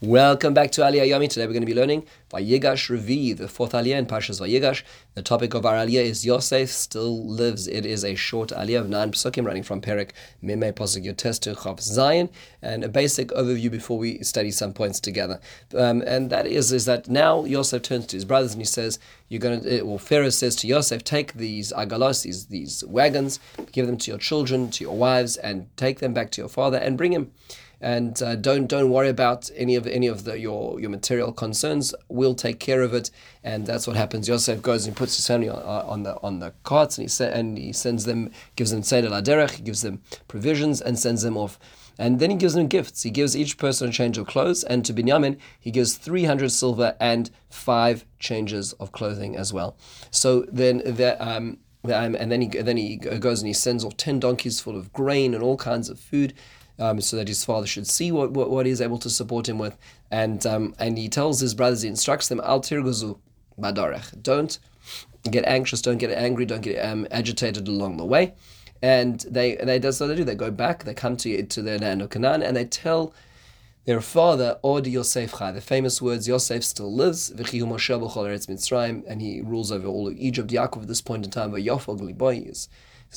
Welcome back to Aliyah Yomi. Today we're going to be learning Vayigash Revi, the fourth Aliyah in Pashas Vayigash. The topic of our Aliyah is Yosef still lives. It is a short Aliyah of nine psukim running from Perik Mime Pasuk Yotes to Chav Zion, and a basic overview before we study some points together. Um, and that is is that now Yosef turns to his brothers and he says, "You're going to." Well, Pharaoh says to Yosef, "Take these agalos, these these wagons, give them to your children, to your wives, and take them back to your father, and bring him." And uh, don't don't worry about any of any of the your your material concerns. We'll take care of it, and that's what happens. Yosef goes and puts his family on, on the on the carts, and he sa- and he sends them, gives them tzeidah laderech, gives them provisions, and sends them off. And then he gives them gifts. He gives each person a change of clothes, and to Binyamin he gives three hundred silver and five changes of clothing as well. So then that. Um, um, and then he then he goes and he sends off ten donkeys full of grain and all kinds of food um, so that his father should see what, what, what he's able to support him with. And um, and he tells his brothers, he instructs them, Al tirguzu badarech. Don't get anxious, don't get angry, don't get um, agitated along the way. And they they that's what they do. They go back, they come to to their land of Canaan, and they tell their father, Od Yosef the famous words, Yosef still lives, and he rules over all of Egypt. Yaakov at this point in time, Vayofog Liboy is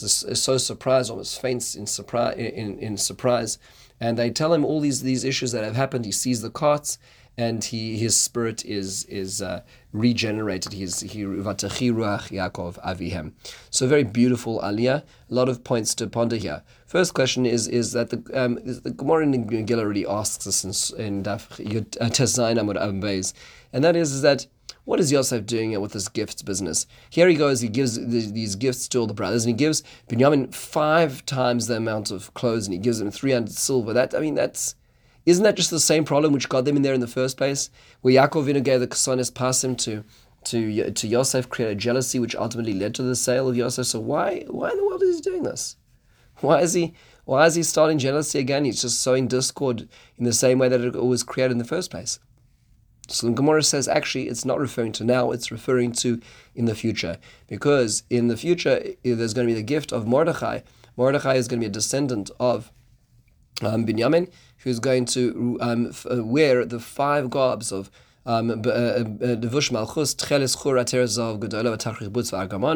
is, so surprised, almost faints in surprise. In, in surprise, and they tell him all these these issues that have happened. He sees the carts, and he his spirit is is uh, regenerated. He's he vatachiruach Yaakov avihem. So very beautiful aliyah. A lot of points to ponder here. First question is is that the um, the Gemara in Gillah already asks us in, in Daf Tezayin Amud and that is, is that what is Yosef doing with this gifts business? Here he goes, he gives these gifts to all the brothers, and he gives Binyamin five times the amount of clothes, and he gives them 300 silver. That, I mean, that's, isn't that just the same problem which got them in there in the first place? Where Yaakov gave the Kesonis Passim to, to, to Yosef, create a jealousy which ultimately led to the sale of Yosef. So why, why in the world is he doing this? Why is he, why is he starting jealousy again? He's just sowing discord in the same way that it was created in the first place. So the Gemara says actually it's not referring to now, it's referring to in the future. Because in the future, there's going to be the gift of Mordechai. Mordechai is going to be a descendant of um, Binyamin, who's going to um, f- uh, wear the five garbs of um, uh, uh, Levush Malchus, Tcheles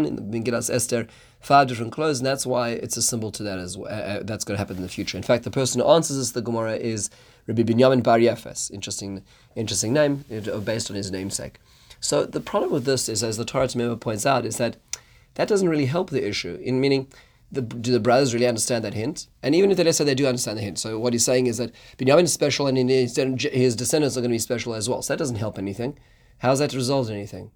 in Megillas Esther, five different clothes, and that's why it's a symbol to that as well. Uh, that's going to happen in the future. In fact, the person who answers this, the Gemara, is Rabbi Binyamin Bar Yefes. Interesting, interesting name, based on his namesake. So the problem with this is, as the Torah Temimah points out, is that that doesn't really help the issue. In meaning, the, do the brothers really understand that hint? And even if they say they do understand the hint, so what he's saying is that Binyamin is special and his, his descendants are going to be special as well. So that doesn't help anything. How does that resolve anything?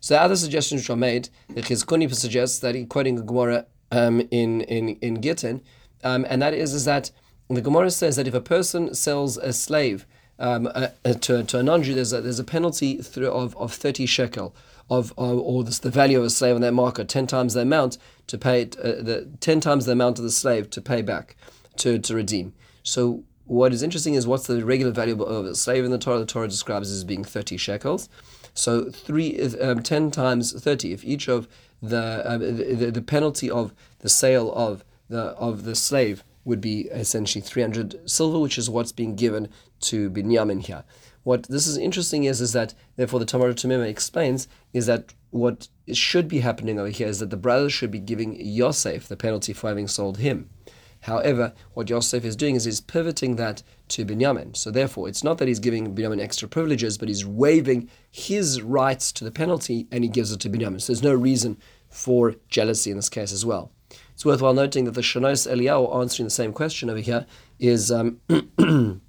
So the other suggestions which are made, the Chizkuni suggests that he quoting a Gemara um, in in in Gittin, um, and that is is that the Gemara says that if a person sells a slave um, uh, to, to a non-Jew, there's a, there's a penalty through, of, of 30 shekel of, of or this, the value of a slave on that market, 10 times the amount to pay uh, the 10 times the amount of the slave to pay back, to, to redeem. So what is interesting is what's the regular value of a slave in the Torah? The Torah describes as being 30 shekels. So three, um, 10 times 30. If each of the, uh, the, the penalty of the sale of the of the slave would be essentially 300 silver, which is what's being given to Binyamin here. What this is interesting is, is that, therefore, the Torah Temimah explains, is that what should be happening over here is that the brothers should be giving Yosef the penalty for having sold him. However, what Yosef is doing is he's pivoting that to Binyamin. So therefore, it's not that he's giving Binyamin extra privileges, but he's waiving his rights to the penalty and he gives it to Binyamin. So there's no reason for jealousy in this case as well. It's worthwhile noting that the Shanos Eliyahu answering the same question over here is um,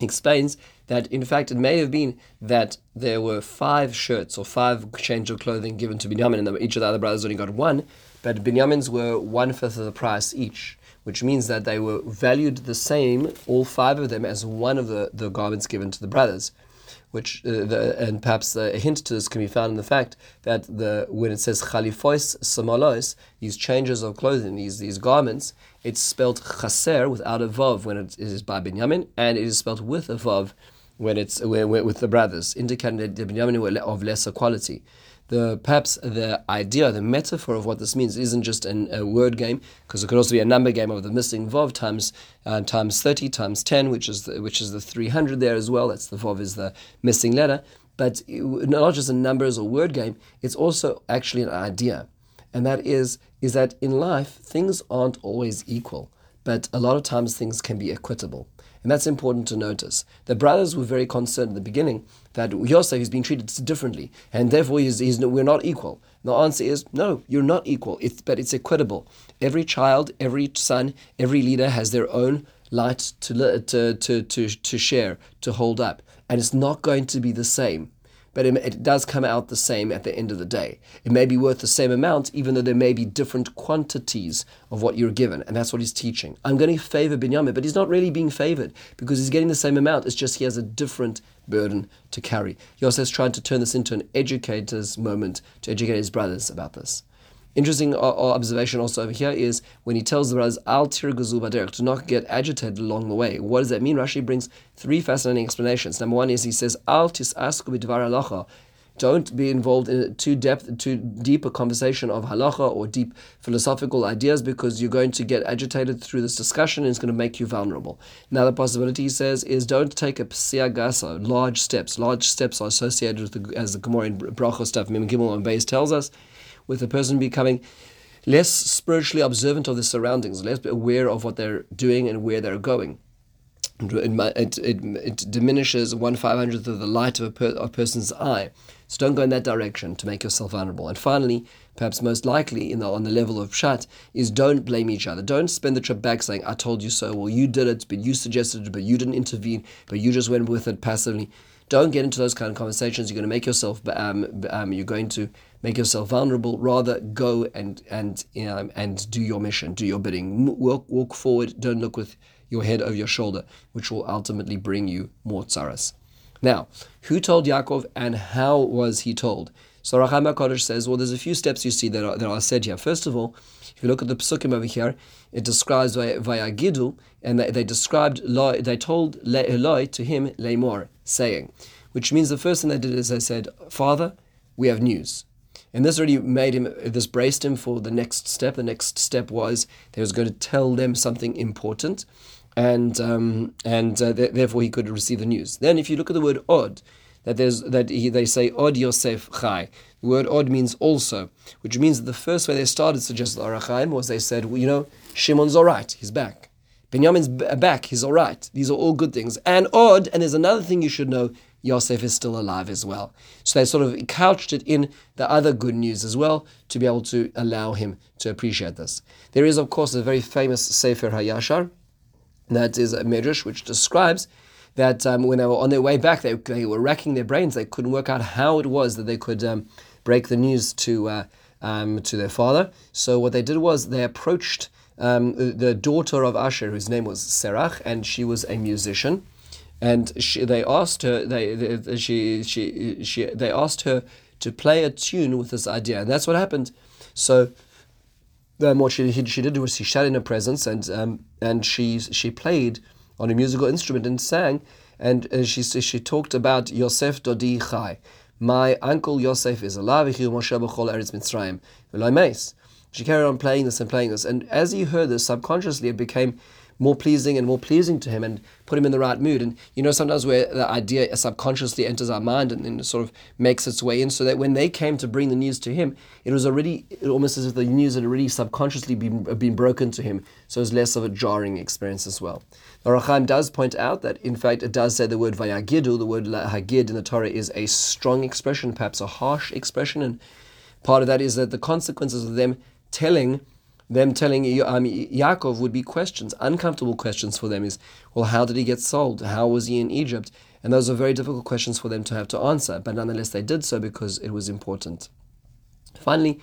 explains that in fact it may have been that there were five shirts or five change of clothing given to Binyamin, and each of the other brothers only got one, but Binyamin's were one fifth of the price each, which means that they were valued the same, all five of them, as one of the, the garments given to the brothers which uh, the, and perhaps a hint to this can be found in the fact that the when it says chalifois samalos, these changes of clothing, these these garments, it's spelled chaser without a vav when it is by Binyamin, and it is spelled with a vav when it's when, with the brothers, indicating that the Binyamin were of lesser quality. The perhaps the idea, the metaphor of what this means isn't just an, a word game, because it could also be a number game of the missing vav times uh, times thirty times ten, which is the, which is the three hundred there as well. That's the vav is the missing letter, but not just a numbers or word game. It's also actually an idea, and that is is that in life things aren't always equal, but a lot of times things can be equitable. And that's important to notice. The brothers were very concerned in the beginning that Yosef is being treated differently, and therefore he's, he's, we're not equal. The answer is no, you're not equal, it's, but it's equitable. Every child, every son, every leader has their own light to, to, to, to, to share, to hold up, and it's not going to be the same but it, does come out the same at the end of the day. It may be worth the same amount, even though there may be different quantities of what you're given. And that's what he's teaching. I'm going to favor Binyamin, but he's not really being favored because he's getting the same amount. It's just he has a different burden to carry. Yosef's trying to turn this into an educator's moment to educate his brothers about this. Interesting uh, uh, observation also over here is when he tells the brothers, Al tirguzu baderek, to not get agitated along the way. What does that mean? Rashi brings three fascinating explanations. Number one is he says, Al tisasku bidvar halacha. Don't be involved in too depth, too deep a conversation of halacha or deep philosophical ideas because you're going to get agitated through this discussion and it's going to make you vulnerable. Another possibility, he says, is don't take a psiagasa, large steps. Large steps are associated with, the, as the Gemara in Brachos stuff, Mim Gimel and Beis tells us, with a person becoming less spiritually observant of the surroundings, less aware of what they're doing and where they're going. It, it, it diminishes one five hundredth of the light of a, per, a person's eye. So don't go in that direction to make yourself vulnerable. And finally, perhaps most likely the, on the level of pshat, is don't blame each other. Don't spend the trip back saying, I told you so, well, you did it, but you suggested it, but you didn't intervene, but you just went with it passively. Don't get into those kind of conversations. You're going to make yourself, um, um, you're going to make yourself vulnerable. Rather, go and and um, and do your mission, do your bidding. Walk walk forward. Don't look with your head over your shoulder, which will ultimately bring you more tsaras. Now, who told Yaakov and how was he told? So Or HaChaim HaKadosh says, well, there's a few steps you see that are, that are said here. First of all, if you look at the psukim over here, it describes Vayagidu, and they, they described, they told Eloi to him, Leimor, saying, which means the first thing they did is they said, Father, we have news. And this already made him, this braced him for the next step. The next step was he was going to tell them something important, and um, and uh, th- therefore he could receive the news. Then, if you look at the word od, that there's that he, they say od Yosef Chai. The word od means also, which means that the first way they started suggested Or HaChaim was they said, well, you know, Shimon's all right, he's back. Benjamin's back, he's all right. These are all good things. And odd, and there's another thing you should know Yosef is still alive as well. So they sort of couched it in the other good news as well to be able to allow him to appreciate this. There is, of course, a very famous Sefer Hayashar, that is a Midrash, which describes that um, when they were on their way back, they, they were racking their brains. They couldn't work out how it was that they could um, break the news to, uh, um, to their father. So what they did was they approached um, the daughter of Asher, whose name was Serach, and she was a musician and she, they asked her they, they, she, she, she, they asked her to play a tune with this idea and that's what happened. So um, what she, she did was she sat in her presence and um, and she she played on a musical instrument and sang and uh, she she talked about Yosef Dodi Chai. My uncle Yosef is alive she carried on playing this and playing this and as he heard this subconsciously it became more pleasing and more pleasing to him and put him in the right mood. And you know, sometimes where the idea subconsciously enters our mind and, and sort of makes its way in, so that when they came to bring the news to him, it was already almost as if the news had already subconsciously been, been broken to him. So it was less of a jarring experience as well. Now, Or HaChaim does point out that, in fact, it does say the word vayagidu, the word hagid in the Torah is a strong expression, perhaps a harsh expression. And part of that is that the consequences of them telling them telling um, Yaakov would be questions, uncomfortable questions for them is, well, how did he get sold? How was he in Egypt? And those are very difficult questions for them to have to answer, but nonetheless they did so because it was important. Finally,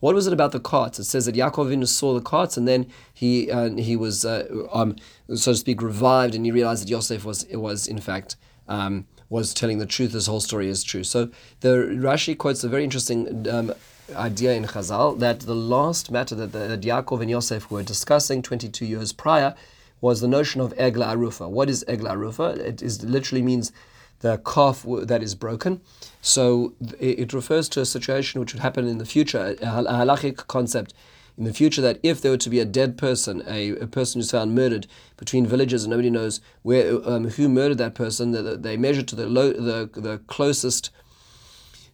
what was it about the carts? It says that Yaakov saw the carts, and then he uh, he was, uh, um, so to speak, revived, and he realized that Yosef was was in fact um, was telling the truth. This whole story is true. So the Rashi quotes a very interesting um, idea in Chazal that the last matter that, that Yaakov and Yosef were discussing 22 years prior was the notion of Egla Arufa. What is Egla Arufa? It is, literally means the calf that is broken. So it refers to a situation which would happen in the future, a halachic concept in the future that if there were to be a dead person, a, a person who's found murdered between villages and nobody knows where um, who murdered that person, they, they measure to the, the the closest.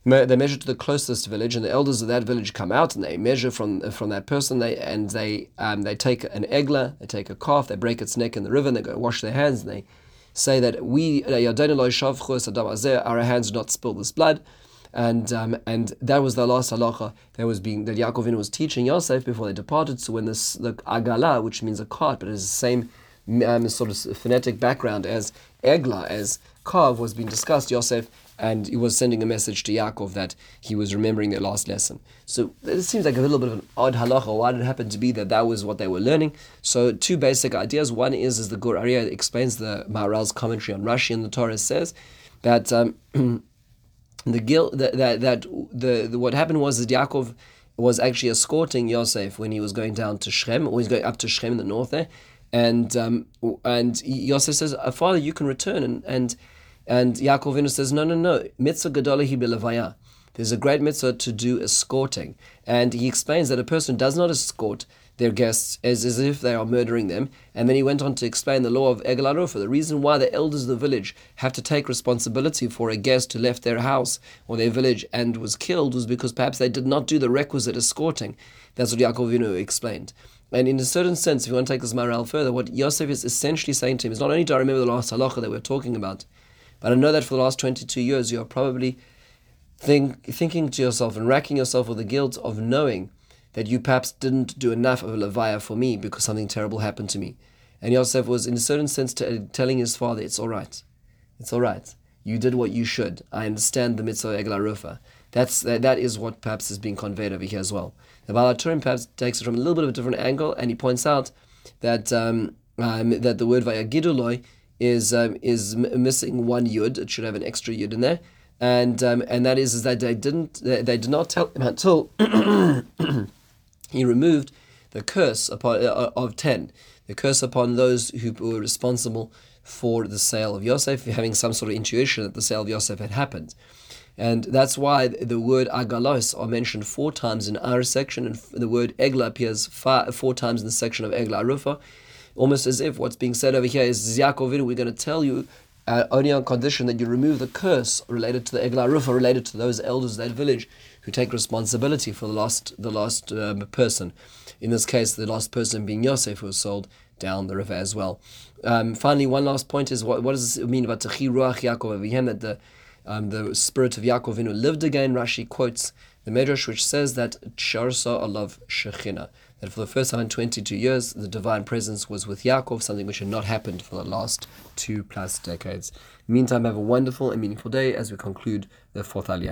They measure to the closest village, and the elders of that village come out and they measure from from that person. They and they um, they take an egla, they take a calf, they break its neck in the river, and they go wash their hands, and they say that we our hands do not spill this blood and um, and that was the last halacha that was being that Yaakov was teaching Yosef before they departed. So when this the agala, which means a cart, but it is the same um, sort of phonetic background as egla, as calf, was being discussed, Yosef and he was sending a message to Yaakov that he was remembering their last lesson. So it seems like a little bit of an odd halacha. Why did it happen to be that that was what they were learning? So two basic ideas. One is, as the Gur Aryeh explains the Maharal's commentary on Rashi and the Torah says that. Um, the guilt that that, that the, the, what happened was that Yaakov was actually escorting Yosef when he was going down to Shechem, or he's going up to Shechem in the north there, and um, and Yosef says, uh, "Father, you can return," and and and Yaakov says, "No, no, no, mitzvah gadolahi bilevaya." There's a great mitzvah to do escorting, and he explains that a person does not escort their guests as, as if they are murdering them. And then he went on to explain the law of Egel Arufa, the reason why the elders of the village have to take responsibility for a guest who left their house or their village and was killed was because perhaps they did not do the requisite escorting. That's what Yaakov Avinu explained. And in a certain sense, if you want to take this Maharal further, what Yosef is essentially saying to him is not only do I remember the last halacha that we're talking about, but I know that for the last 22 years you are probably think, thinking to yourself and racking yourself with the guilt of knowing that you perhaps didn't do enough of a levaya for me because something terrible happened to me. And Yosef was, in a certain sense, t- telling his father, "It's all right, it's all right. You did what you should. I understand the mitzvah egla rufa. That's that, that is what perhaps is being conveyed over here as well. The Baal HaTurim perhaps takes it from a little bit of a different angle, and he points out that um, um, that the word vayagiduloi is um, is missing one yud. It should have an extra yud in there, and um, and that is, is that they didn't they, they did not tell him until he removed the curse upon, uh, of 10, the curse upon those who were responsible for the sale of Yosef, having some sort of intuition that the sale of Yosef had happened. And that's why the word agalos are mentioned four times in our section, and the word egla appears four times in the section of egla rufa, almost as if what's being said over here is Yaakov, we're going to tell you uh, only on condition that you remove the curse related to the egla rufa, related to those elders of that village who take responsibility for the lost the lost um, person. In this case, the lost person being Yosef, who was sold down the river as well. Um, finally, one last point is what, what does it mean about Techi Ruach Yaakov Avihem, that the um, the spirit of Yaakov Avinu lived again. Rashi quotes the Medrash, which says that Charsa Alav Shechina, that for the first time in 22 years, the divine presence was with Yaakov, something which had not happened for the last two plus decades. Meantime, have a wonderful and meaningful day as we conclude the fourth Aliyah.